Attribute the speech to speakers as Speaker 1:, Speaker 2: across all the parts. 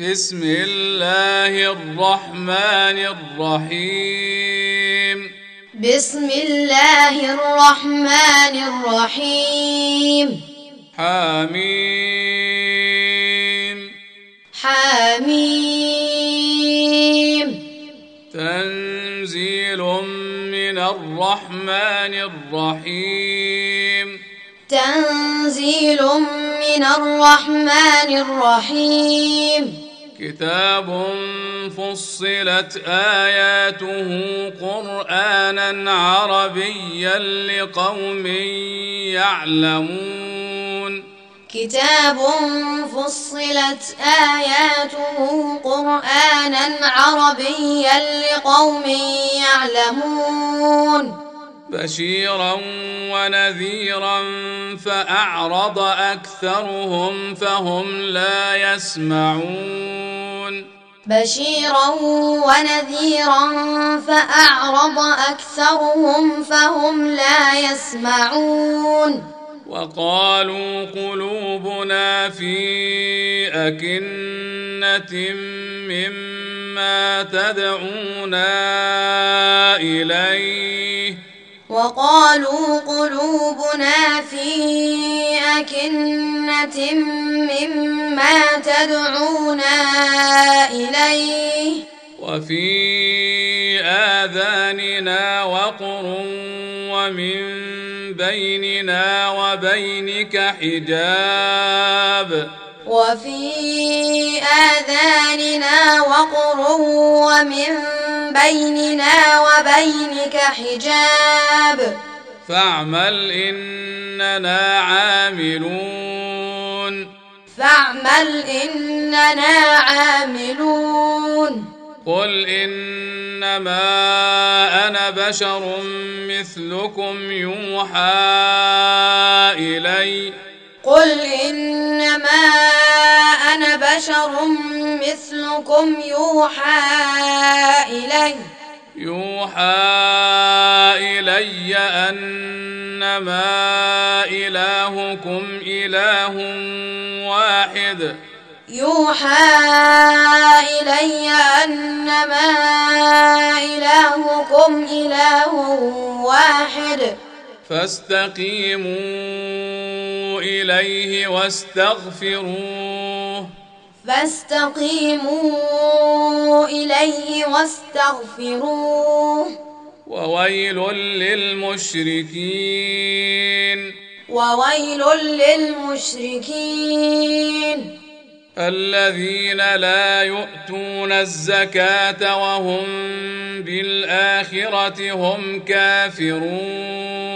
Speaker 1: بسم الله الرحمن الرحيم.
Speaker 2: بسم الله الرحمن الرحيم.
Speaker 1: حميم.
Speaker 2: حميم.
Speaker 1: تنزيل من الرحمن الرحيم.
Speaker 2: تنزيل من الرحمن الرحيم.
Speaker 1: كتاب فصلت اياته قرانا عربيا لقوم يعلمون
Speaker 2: كتاب فصلت آياته قرآنا عربيا لقوم يعلمون
Speaker 1: بشيرا ونذيرا فاعرض اكثرهم فهم لا يسمعون
Speaker 2: بشيرا ونذيرا فأعرض أكثرهم فهم لا يسمعون
Speaker 1: وقالوا قلوبنا في اكنه مما تدعونا اليه
Speaker 2: وقالوا قلوبنا في أكنة مما تدعونا إليه.
Speaker 1: وفي آذاننا وقر ومن بيننا وبينك حجاب.
Speaker 2: وفي آذاننا وقر ومن بيننا وبينك حجاب.
Speaker 1: فاعمل إننا عاملون.
Speaker 2: فاعمل إننا عاملون.
Speaker 1: قل إنما أنا بشر مثلكم يوحى إليّ.
Speaker 2: قل إنما أنا بشر مثلكم يوحى إلي
Speaker 1: يوحى إلي أنما إلهكم إله واحد.
Speaker 2: يوحى إلي أنما إلهكم إله واحد.
Speaker 1: فاستقيموا إليه واستغفروه.
Speaker 2: فاستقيموا إليه واستغفروه.
Speaker 1: وويل للمشركين.
Speaker 2: وويل للمشركين.
Speaker 1: الذين لا يؤتون الزكاة وهم بالآخرة هم كافرون.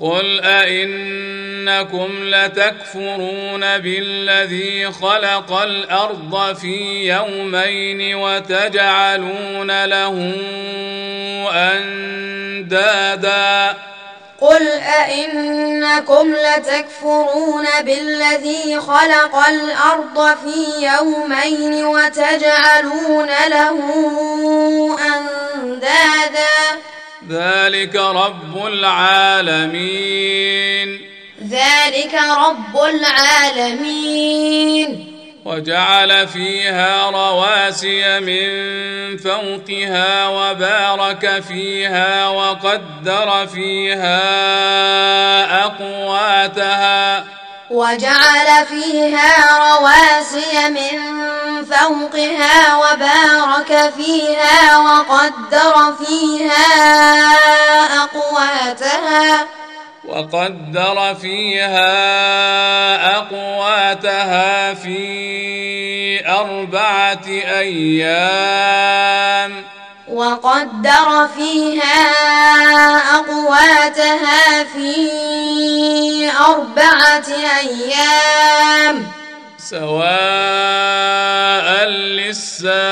Speaker 1: قل أئنكم لتكفرون بالذي خلق الأرض في يومين وتجعلون له أندادا
Speaker 2: قل أئنكم لتكفرون بالذي خلق الأرض في يومين وتجعلون له أندادا
Speaker 1: ذلك رب العالمين.
Speaker 2: ذلك رب العالمين.
Speaker 1: وجعل فيها رواسي من فوقها وبارك فيها وقدر فيها أقواتها.
Speaker 2: وجعل فيها رواسي من فوقها وبارك فيها وقدر فيها أقواتها
Speaker 1: وقدر فيها أقواتها في أربعة أيام.
Speaker 2: وقدر فيها أقواتها في أربعة أيام.
Speaker 1: سواء للسائلين.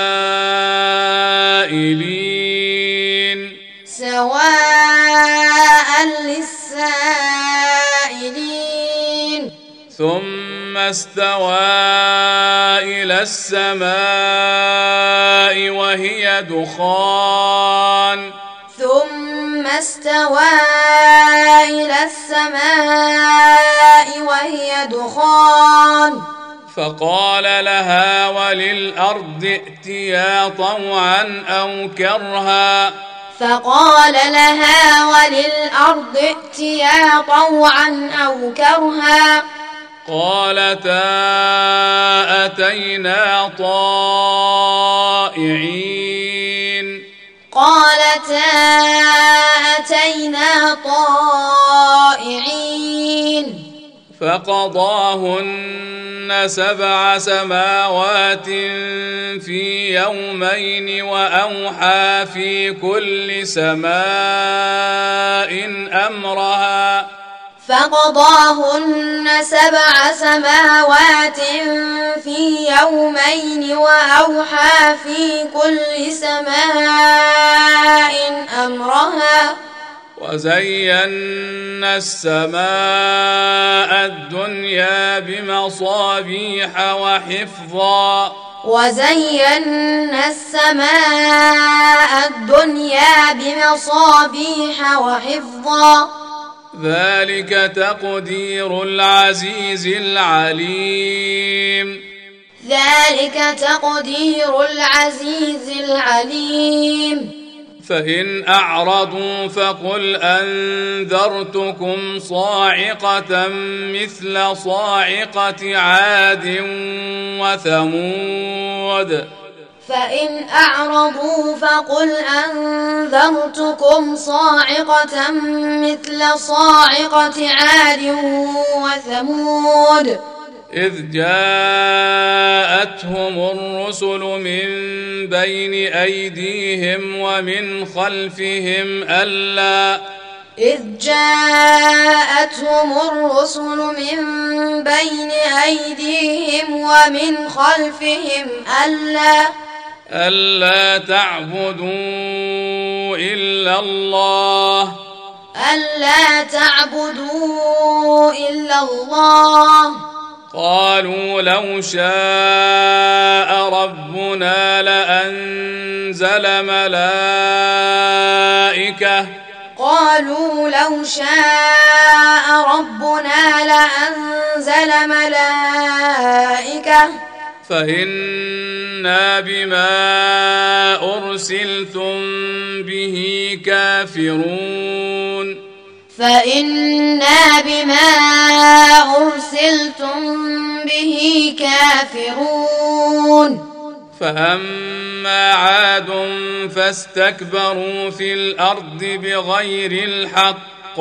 Speaker 2: سواء للسائلين.
Speaker 1: ثم استوى إلى السماء. وهي دخان.
Speaker 2: ثم استوى إلى السماء وهي دخان.
Speaker 1: فقال لها وللأرض ائتيا طوعا أو كرها.
Speaker 2: فقال لها وللأرض ائتيا طوعا أو كرها.
Speaker 1: قالتا أتينا طائعين.
Speaker 2: قالتا أتينا طائعين.
Speaker 1: فقضاهن سبع سماوات في يومين وأوحى في كل سماء أمرها.
Speaker 2: فقضاهن سبع سماوات في يومين وأوحى في كل سماء أمرها
Speaker 1: وزينا السماء الدنيا بمصابيح وحفظا.
Speaker 2: وزينا السماء الدنيا بمصابيح وحفظا.
Speaker 1: ذلك تقدير العزيز العليم.
Speaker 2: ذلك تقدير العزيز العليم.
Speaker 1: فإن أعرضوا فقل أنذرتكم صاعقة مثل صاعقة عاد وثمود.
Speaker 2: فإن أعرضوا فقل أنذرتكم صاعقة مثل صاعقة عاد وثمود.
Speaker 1: إذ جاءتهم الرسل من بين أيديهم ومن خلفهم ألا
Speaker 2: إذ جاءتهم الرسل من بين أيديهم ومن خلفهم ألا
Speaker 1: ألا تعبدوا إلا الله.
Speaker 2: ألا تعبدوا إلا الله.
Speaker 1: قالوا لو شاء ربنا لأنزل ملائكة.
Speaker 2: قالوا لو شاء ربنا لأنزل ملائكة.
Speaker 1: فإنا بما أرسلتم به كافرون.
Speaker 2: فإنا بما أرسلتم به كافرون.
Speaker 1: فأما عاد فاستكبروا في الأرض بغير الحق.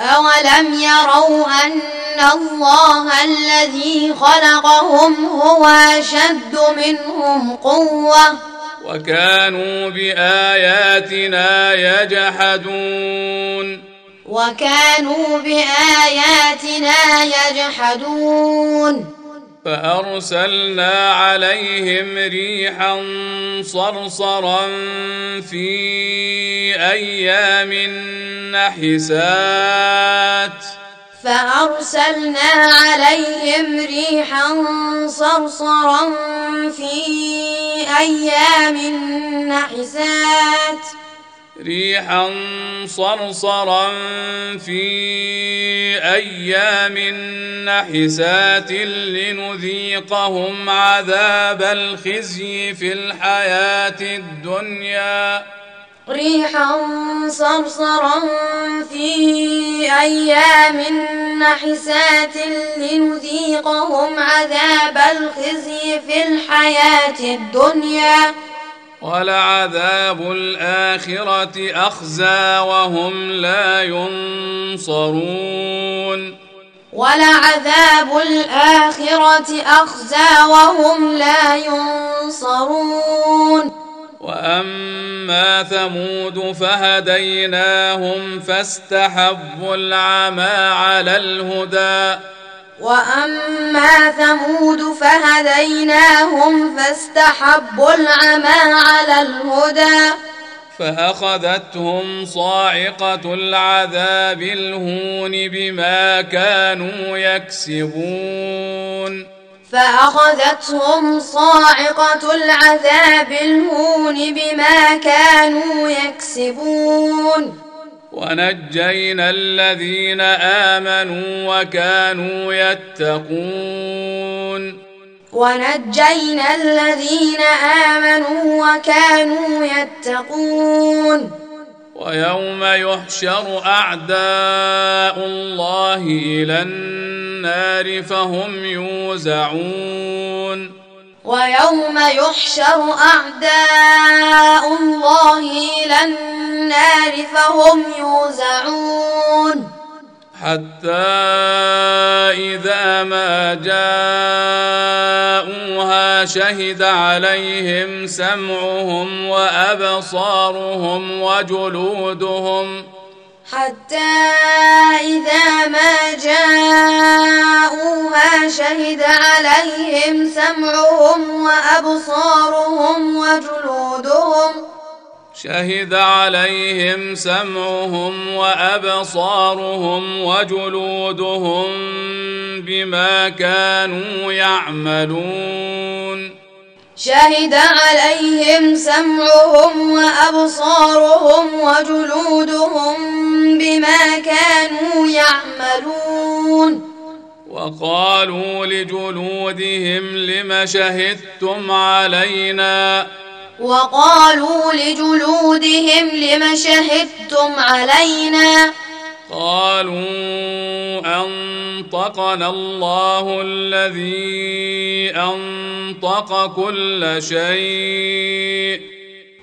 Speaker 2: أولم يروا أن الله الذي خلقهم هو أشد منهم قوة
Speaker 1: وكانوا بآياتنا يجحدون
Speaker 2: وكانوا بآياتنا يجحدون
Speaker 1: فأرسلنا عليهم ريحا صرصرا في أيام نحسات.
Speaker 2: فأرسلنا عليهم ريحا صرصرا في أيام نحسات.
Speaker 1: ريحا صرصرا في أيام نحسات لنذيقهم عذاب الخزي في الحياة الدنيا.
Speaker 2: ريحا صرصرا في أيام نحسات لنذيقهم عذاب الخزي في الحياة الدنيا.
Speaker 1: ولعذاب الآخرة أخزى وهم لا ينصرون.
Speaker 2: ولعذاب الآخرة أخزى وهم لا ينصرون.
Speaker 1: وأما ثمود فهديناهم فاستحبوا العمى على الهدى.
Speaker 2: وأما ثمود فهديناهم فاستحبوا العمى على الهدى.
Speaker 1: فأخذتهم صاعقة العذاب الهون بما كانوا يكسبون.
Speaker 2: فأخذتهم صاعقة العذاب الهون بما كانوا يكسبون.
Speaker 1: ونجينا الذين آمنوا وكانوا يتقون.
Speaker 2: ونجينا الذين آمنوا وكانوا يتقون.
Speaker 1: ويوم يحشر أعداء الله إلى النار فهم يوزعون.
Speaker 2: ويوم يحشر أعداء الله إلى النار فهم يوزعون.
Speaker 1: حتى إذا ما جاءوها شهد عليهم سمعهم وأبصارهم وجلودهم.
Speaker 2: حتى إذا ما جاءوها شهد عليهم سمعهم وأبصارهم وجلودهم
Speaker 1: شهد عليهم سمعهم وأبصارهم وجلودهم بما كانوا يعملون.
Speaker 2: شهد عليهم سمعهم وأبصارهم وجلودهم بما كانوا يعملون.
Speaker 1: وقالوا لجلودهم لم شهدتم علينا؟
Speaker 2: وقالوا لجلودهم لم شهدتم علينا؟
Speaker 1: قالوا أنطقنا الله الذي أنطق كل شيء.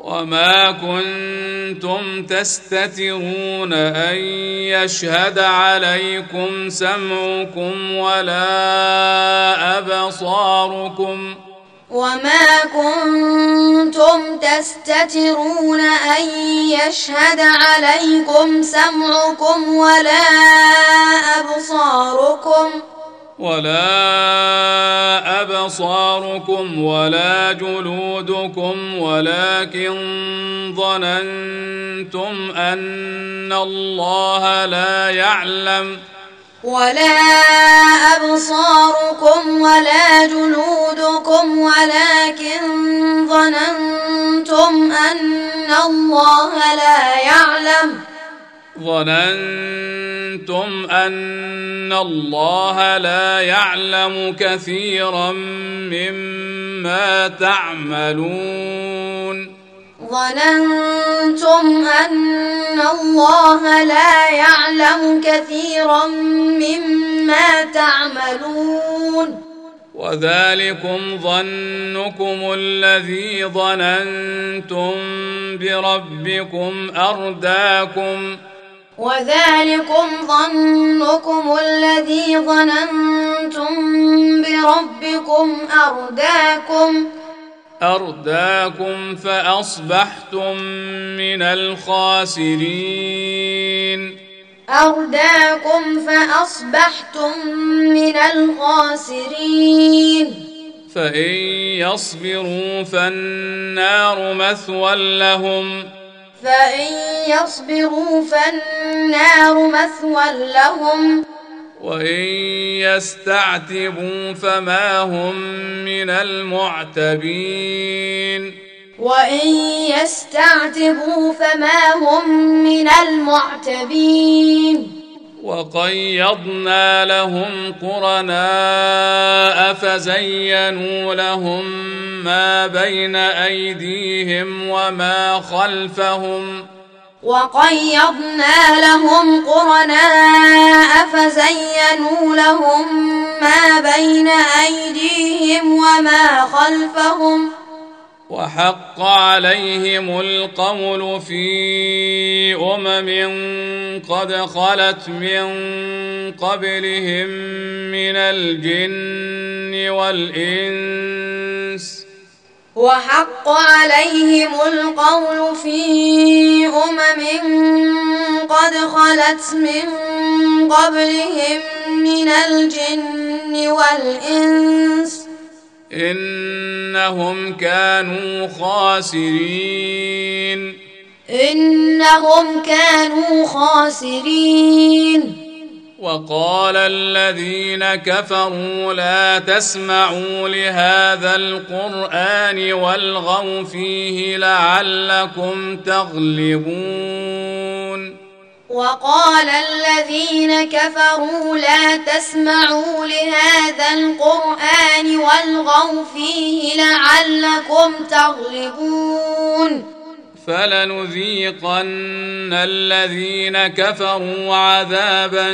Speaker 1: وما كنتم تستترون ان يشهد عليكم سمعكم ولا ابصاركم
Speaker 2: وما كنتم تستترون أن يشهد عليكم سمعكم ولا أبصاركم
Speaker 1: ولا أبصاركم ولا جلودكم ولكن ظننتم أن الله لا يعلم ۖ
Speaker 2: ولا أبصاركم ولا جلودكم ولكن ظننتم أن الله لا يعلم
Speaker 1: ظننتم أن الله لا يعلم كثيرا مما تعملون.
Speaker 2: ظننتم أن الله لا يعلم كثيرا مما تعملون.
Speaker 1: وذلكم ظنكم الذي ظننتم بربكم أرداكم.
Speaker 2: وذلكم ظنكم الذي ظننتم بربكم أرداكم
Speaker 1: أرداكم فأصبحتم من الخاسرين.
Speaker 2: أرداكم فأصبحتم من الخاسرين.
Speaker 1: فإن يصبروا فالنار مثوى لهم.
Speaker 2: فإن يصبروا فالنار مثوى لهم.
Speaker 1: وإن يستعتبوا فما هم من المعتبين.
Speaker 2: وإن يستعتبوا فما هم من المعتبين.
Speaker 1: وقيضنا لهم قرناء فزينوا لهم ما بين أيديهم وما خلفهم.
Speaker 2: وقيضنا لهم قرناء فزينوا لهم ما بين أيديهم وما خلفهم.
Speaker 1: وحق عليهم القول في أمم قد خلت من قبلهم من الجن والإنس.
Speaker 2: وحق عليهم القول في أمم قد خلت من قبلهم من الجن والإنس.
Speaker 1: إنهم كانوا خاسرين.
Speaker 2: إنهم كانوا خاسرين.
Speaker 1: وقال الذين كفروا لا تسمعوا لهذا القرآن والغوا فيه لعلكم تغلبون.
Speaker 2: وقال الذين كفروا لا تسمعوا لهذا القرآن والغوا فيه لعلكم تغلبون.
Speaker 1: فلنذيقن الذين كفروا عذابا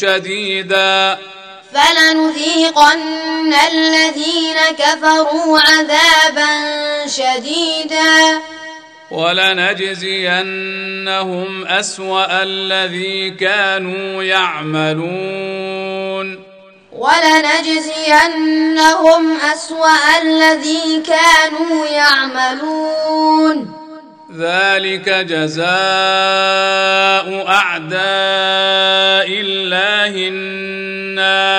Speaker 1: شديدا.
Speaker 2: فلنذيقن الذين كفروا عذابا شديدا.
Speaker 1: ولنجزينهم أسوأ الذي كانوا يعملون.
Speaker 2: ولنجزينهم أسوأ الذي كانوا يعملون.
Speaker 1: ذلك جزاء أعداء الله النار.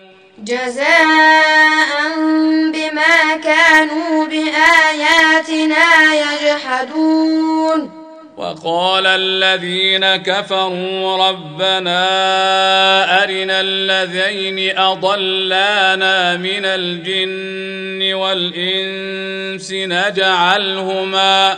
Speaker 2: جزاء بما كانوا بآياتنا يجحدون.
Speaker 1: وقال الذين كفروا ربنا أرنا الذين أضلانا من الجن والإنس نجعلهما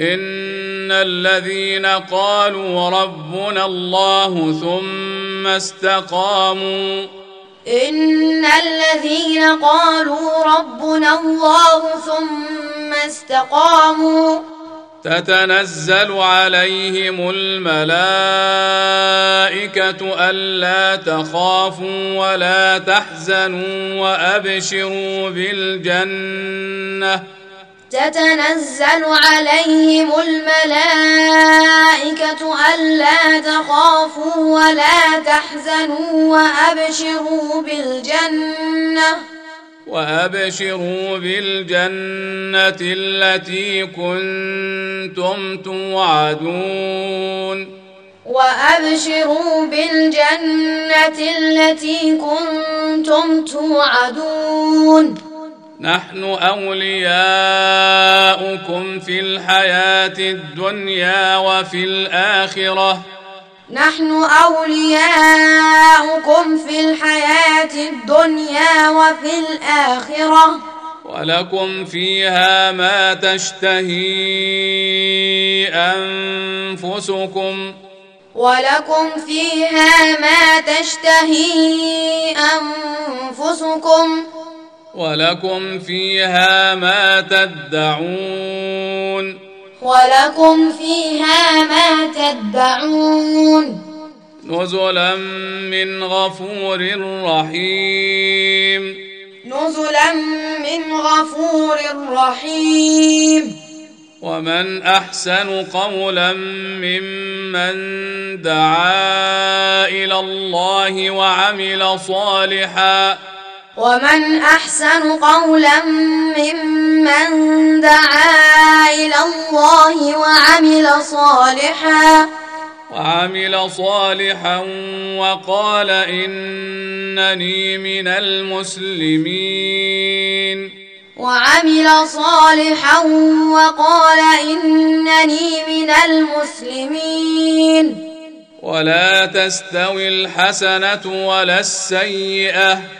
Speaker 1: ان الذين قالوا ربنا الله ثم استقاموا
Speaker 2: ان الذين قالوا ربنا الله ثم استقاموا
Speaker 1: تتنزل عليهم الملائكه الا تخافوا ولا تحزنوا وابشروا بالجنه
Speaker 2: تتنزل عليهم الملائكة ألا تخافوا ولا تحزنوا وأبشروا بالجنة
Speaker 1: وأبشروا بالجنة التي كنتم توعدون.
Speaker 2: وأبشروا بالجنة التي كنتم توعدون.
Speaker 1: نحن أولياؤكم في الحياة الدنيا وفي الآخرة.
Speaker 2: نحن أولياؤكم في الحياة الدنيا وفي الآخرة.
Speaker 1: ولكم فيها ما تشتهي أنفسكم.
Speaker 2: ولكم فيها ما تشتهي أنفسكم.
Speaker 1: ولكم فيها ما تدعون.
Speaker 2: ولكم فيها ما تدعون.
Speaker 1: نزلا من غفور رحيم.
Speaker 2: نزلا من غفور رحيم.
Speaker 1: ومن أحسن قولا ممن دعا إلى الله وعمل صالحا
Speaker 2: ومن أحسن قولا ممن دعا إلى الله وعمل صالحا
Speaker 1: وعمل صالحا وقال إنني من المسلمين.
Speaker 2: وعمل صالحا وقال إنني من المسلمين.
Speaker 1: ولا تستوي الحسنة ولا السيئة.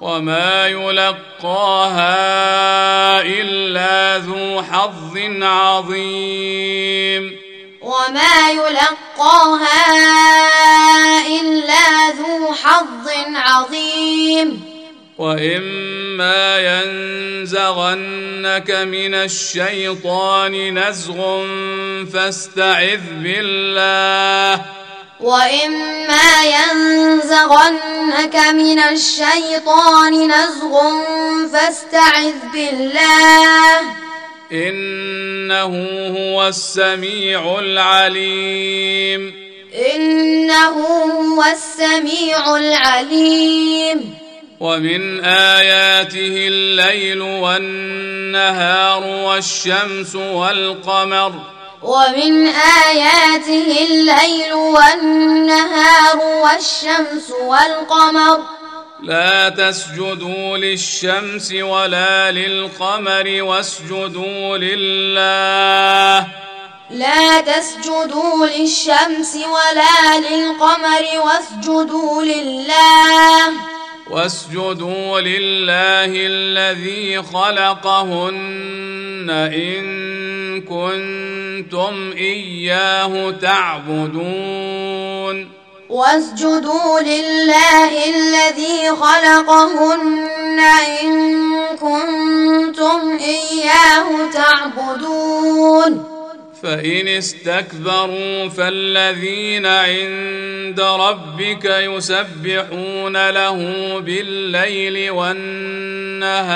Speaker 1: وما يلقاها إلا ذو حظ عظيم.
Speaker 2: وما يلقاها إلا ذو حظ عظيم.
Speaker 1: وإما ينزغنك من الشيطان نزغ فاستعذ بالله.
Speaker 2: وإما ينزغنك من الشيطان نزغ فاستعذ بالله
Speaker 1: انه هو السميع العليم
Speaker 2: إنه هو السميع العليم
Speaker 1: ومن اياته الليل والنهار والشمس والقمر
Speaker 2: ومن آياته الليل والنهار والشمس والقمر.
Speaker 1: لا تسجدوا للشمس ولا للقمر واسجدوا لله.
Speaker 2: لا تسجدوا للشمس ولا للقمر واسجدوا لله.
Speaker 1: واسجدوا لله الذي خلقهن إن كنتم إياه تعبدون.
Speaker 2: واسجدوا لله الذي خلقهن إن كنتم إياه تعبدون.
Speaker 1: فإن استكبروا فالذين عند ربك يسبحون له بالليل والنهار.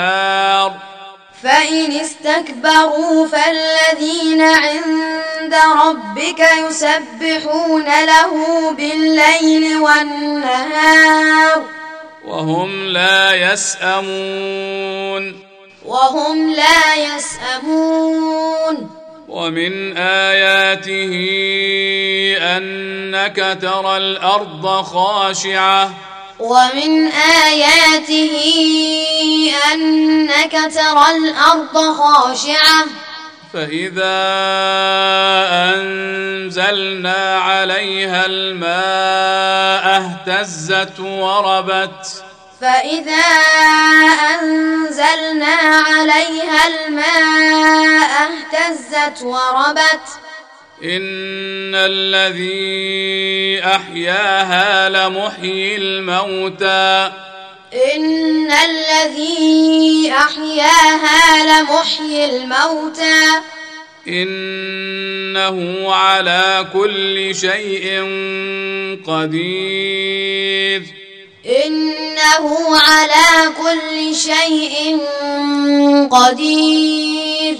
Speaker 2: فإن استكبروا فالذين عند ربك يسبحون له بالليل والنهار.
Speaker 1: وهم لا يسأمون.
Speaker 2: وهم لا يسأمون.
Speaker 1: ومن آياته أنك ترى الأرض خاشعة.
Speaker 2: ومن آياته أنك ترى الأرض خاشعة.
Speaker 1: فإذا أنزلنا عليها الماء اهتزت وربت.
Speaker 2: فإذا أنزلنا عليها الماء اهتزت وربت.
Speaker 1: إن الذي أحياها لمحيي الموتى.
Speaker 2: إن الذي أحياها لمحيي الموتى.
Speaker 1: إنه على كل شيء قدير.
Speaker 2: إنه على كل شيء قدير.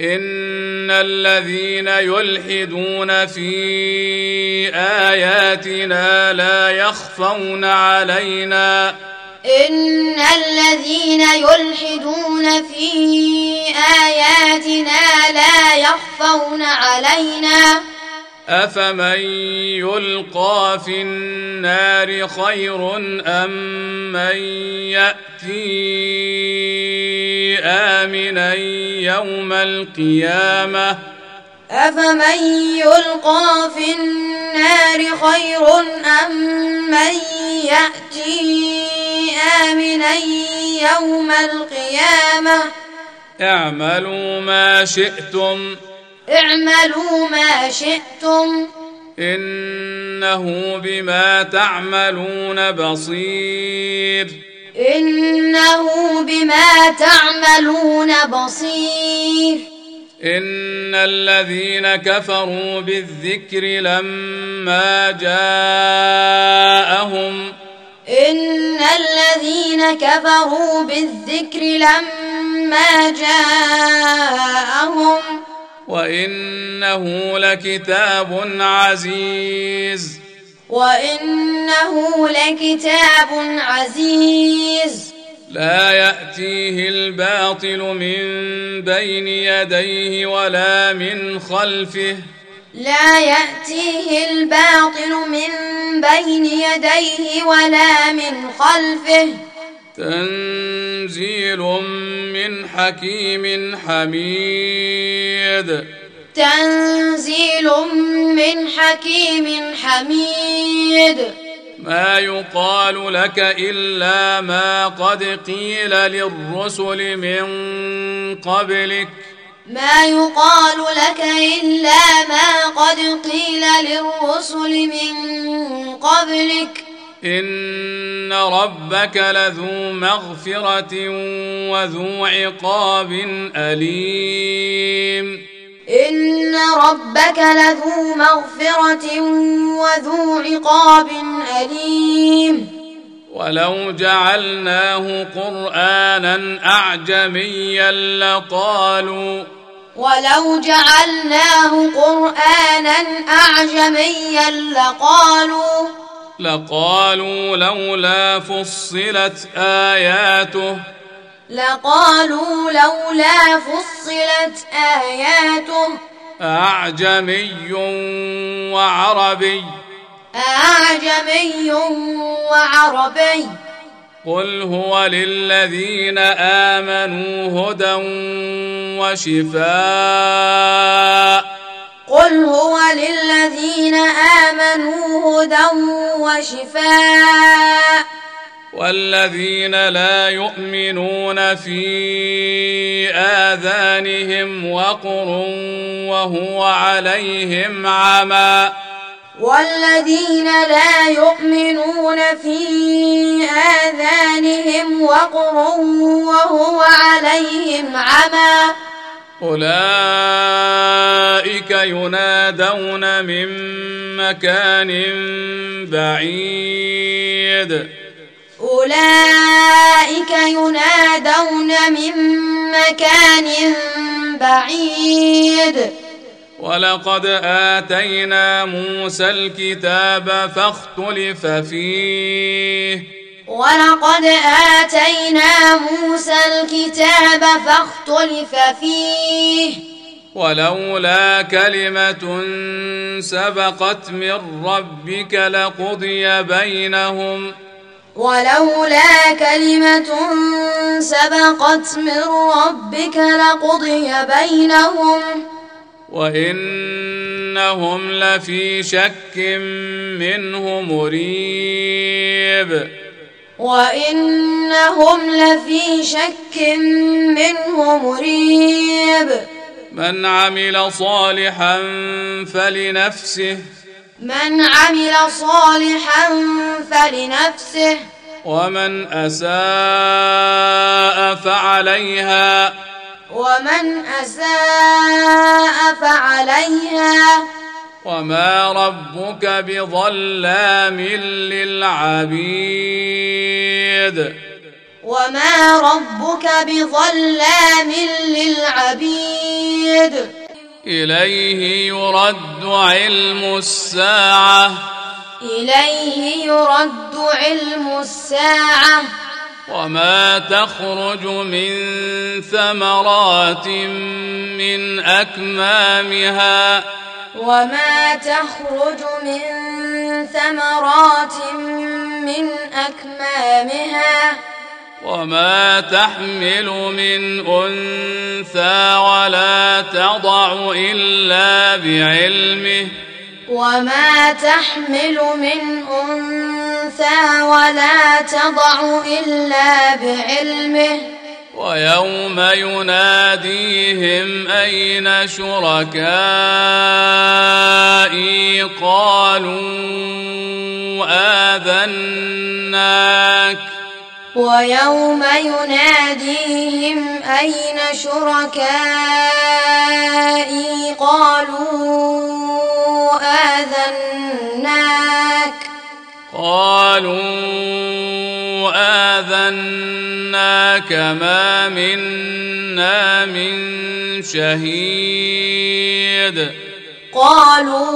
Speaker 1: إن الذين يلحدون في آياتنا لا يخفون علينا.
Speaker 2: إن الذين يلحدون في آياتنا لا يخفون علينا.
Speaker 1: افمن يلقى في النار خير ام من ياتي امنا يوم القيامه
Speaker 2: أفمن يلقى في النار خير أم من يأتي آمنا يوم القيامة
Speaker 1: اعملوا ما شئتم
Speaker 2: اعملوا ما شئتم.
Speaker 1: إنه بما تعملون بصير.
Speaker 2: إنه بما تعملون بصير.
Speaker 1: إن الذين كفروا بالذكر لما جاءهم
Speaker 2: إن الذين كفروا بالذكر لما جاءهم
Speaker 1: وإنه لكتاب عزيز.
Speaker 2: وإنه لكتاب عزيز.
Speaker 1: لا يأتيه الباطل من بين يديه ولا من خلفه.
Speaker 2: لا يأتيه الباطل من بين يديه ولا من خلفه.
Speaker 1: تنزيل من حكيم حميد.
Speaker 2: تنزيل من حكيم حميد.
Speaker 1: ما يقال لك إلا ما قد قيل للرسل من قبلك.
Speaker 2: ما يقال لك إلا ما قد قيل للرسل من قبلك.
Speaker 1: ان ربك لذو مغفره وذو عقاب اليم
Speaker 2: إن ربك لذو مغفرة وذو عقاب أليم
Speaker 1: ولو جعلناه قرانا اعجميا لقالوا
Speaker 2: ولو جعلناه قرآنا أعجميا لقالوا
Speaker 1: لقالوا لولا فصلت آياته.
Speaker 2: لقالوا لولا فصلت آياته.
Speaker 1: أعجمي وعربي.
Speaker 2: أعجمي وعربي.
Speaker 1: قل هو للذين آمنوا هدى وشفاء.
Speaker 2: قل هو للذين آمنوا هدى وشفاء
Speaker 1: والذين لا يؤمنون في اذانهم وقر وهو عليهم عمى
Speaker 2: والذين لا يؤمنون في آذانهم وقر وهو عليهم عمى
Speaker 1: أولئك ينادون من مكان بعيد.
Speaker 2: أولئك ينادون من مكان بعيد.
Speaker 1: ولقد آتينا موسى الكتاب فاختلف فيه.
Speaker 2: ولقد آتينا موسى الكتاب فاختلف فيه.
Speaker 1: ولولا كلمة سبقت من ربك لقضي بينهم.
Speaker 2: ولولا كلمة سبقت من ربك لقضي بينهم.
Speaker 1: وإنهم لفي شك منه مريب.
Speaker 2: وإنهم لفي شك منه مريب.
Speaker 1: من عمل صالحا فلنفسه.
Speaker 2: من عمل صالحا فلنفسه.
Speaker 1: ومن أساء فعليها.
Speaker 2: ومن أساء فعليها.
Speaker 1: وما ربك بظلام للعبيد
Speaker 2: وما ربك بظلام للعبيد
Speaker 1: اليه يرد علم الساعة
Speaker 2: اليه يرد علم الساعة
Speaker 1: وما تخرج من ثمرات من اكمامها
Speaker 2: وما تخرج من ثمرات من أكمامها
Speaker 1: وما تحمل من أنثى ولا تضع إلا بعلمه.
Speaker 2: وما تحمل من أنثى ولا تضع إلا بعلمه.
Speaker 1: ويوم يناديهم أين شركائي قالوا آذناك
Speaker 2: ويوم يناديهم أين شركائي قالوا آذناك
Speaker 1: قالوا آذناك ما منا من شهيد.
Speaker 2: قالوا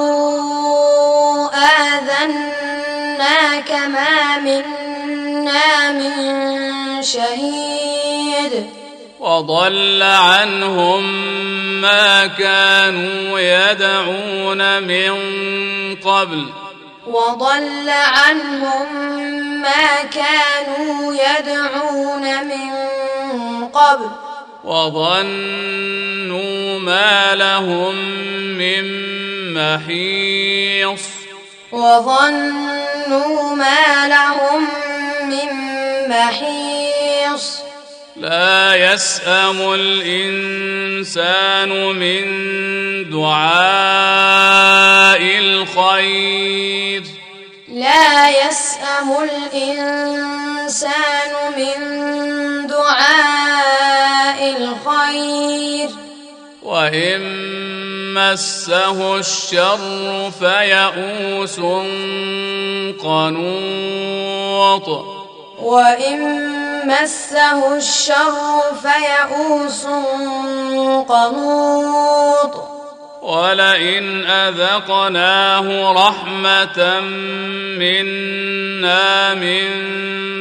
Speaker 2: آذناك ما منا من شهيد.
Speaker 1: وضل عنهم ما كانوا يدعون من قبل.
Speaker 2: وضل عنهم ما كانوا يدعون من قبل.
Speaker 1: وظنوا ما لهم من محيص.
Speaker 2: وظنوا ما لهم من محيص.
Speaker 1: لا يسأم الإنسان من دعاء الخير.
Speaker 2: لا يسأم الإنسان من دعاء الخير.
Speaker 1: وإن مسه الشر فيئوس قنوط.
Speaker 2: وإن مسه الشر فيئوس قنوط
Speaker 1: ولئن أذقناه رحمة منا من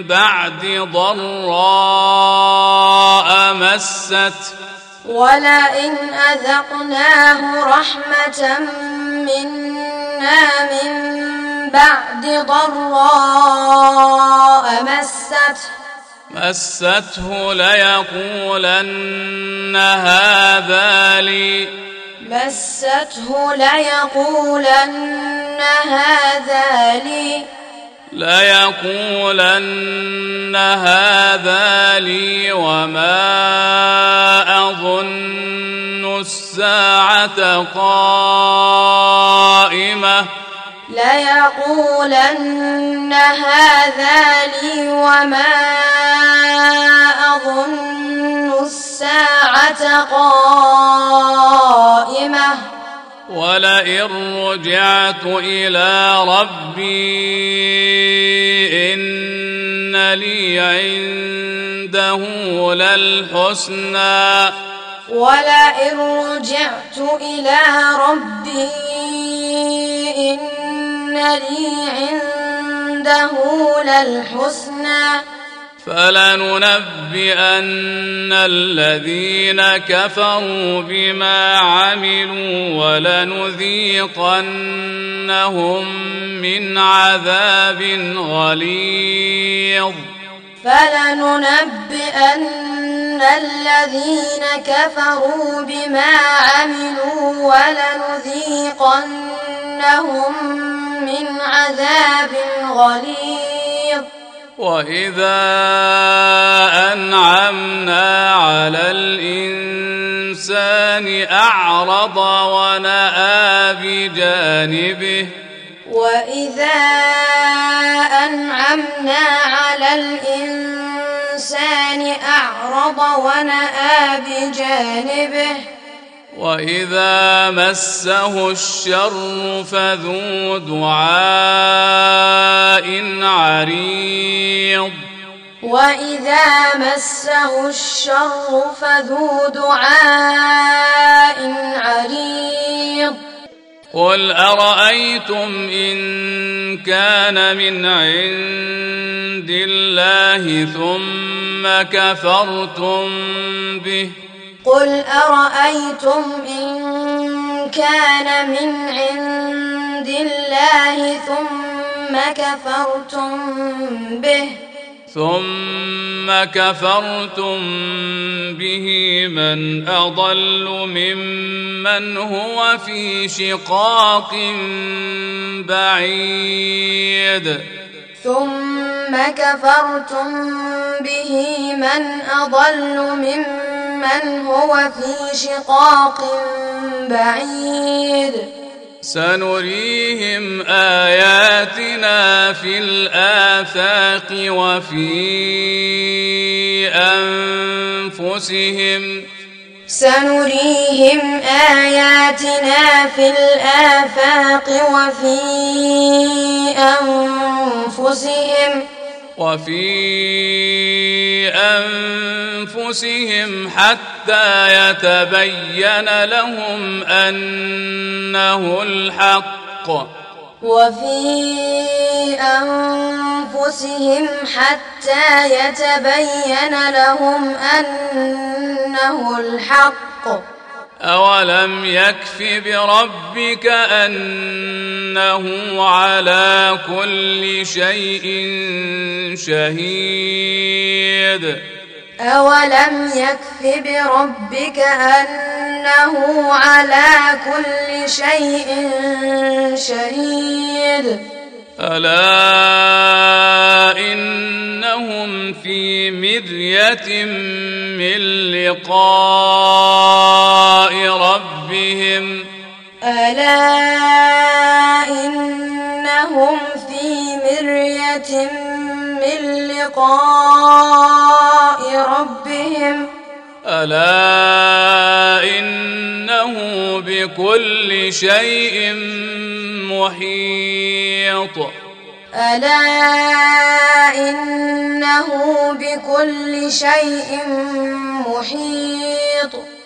Speaker 1: بعد ضراء مست
Speaker 2: ولئن أذقناه رحمة منا من بعد ضراء مسته
Speaker 1: مسته ليقولن هذا لي.
Speaker 2: مسته ليقولن هذا لي.
Speaker 1: ليقولن هذا لي وما أظن الساعة قائمة.
Speaker 2: ليقولن هذا لي وما أظن الساعة قائمة.
Speaker 1: ولئن رجعت إلى ربي إن لي عنده للحسنى.
Speaker 2: ولئن رجعت إلى ربي إن لي عنده للحسنى.
Speaker 1: فلننبئن الذين كفروا بما عملوا ولنذيقنهم من عذاب غليظ.
Speaker 2: فلننبئن الذين كفروا بما عملوا ولنذيقنهم من عذاب غليظ.
Speaker 1: واذا انعمنا على الانسان اعرض وناى بجانبه
Speaker 2: وإذا أنعمنا على الإنسان أعرض ونأى بجانبه
Speaker 1: وإذا مسه الشر فذو دعاء عريض.
Speaker 2: وإذا مسه الشر فذو دعاء عريض.
Speaker 1: قل أرأيتم إن كان من عند الله ثم كفرتم به
Speaker 2: قل أرأيتم إن كان من عند الله ثم كفرتم به؟
Speaker 1: ثم كفرتم به من أضل ممن هو في شقاق بعيد.
Speaker 2: ثم كفرتم به من أضل ممن هو في شقاق بعيد.
Speaker 1: سنريهم آياتنا في الآفاق وفي أنفسهم
Speaker 2: سنريهم آياتنا في الآفاق وفي أنفسهم
Speaker 1: وفي أنفسهم حتى يتبين لهم أنه الحق.
Speaker 2: وفي أنفسهم حتى يتبين لهم أنه الحق.
Speaker 1: أولم يكف بربك أنه على كل شيء شهيد؟
Speaker 2: أولم يكف بربك أنه على كل شيء شهيد.
Speaker 1: ألا إنهم في مرية من لقاء ربهم.
Speaker 2: ألا إنهم في مرية من لقاء ربهم.
Speaker 1: ألا إنه بكل شيء محيط
Speaker 2: ألا إنه بكل شيء محيط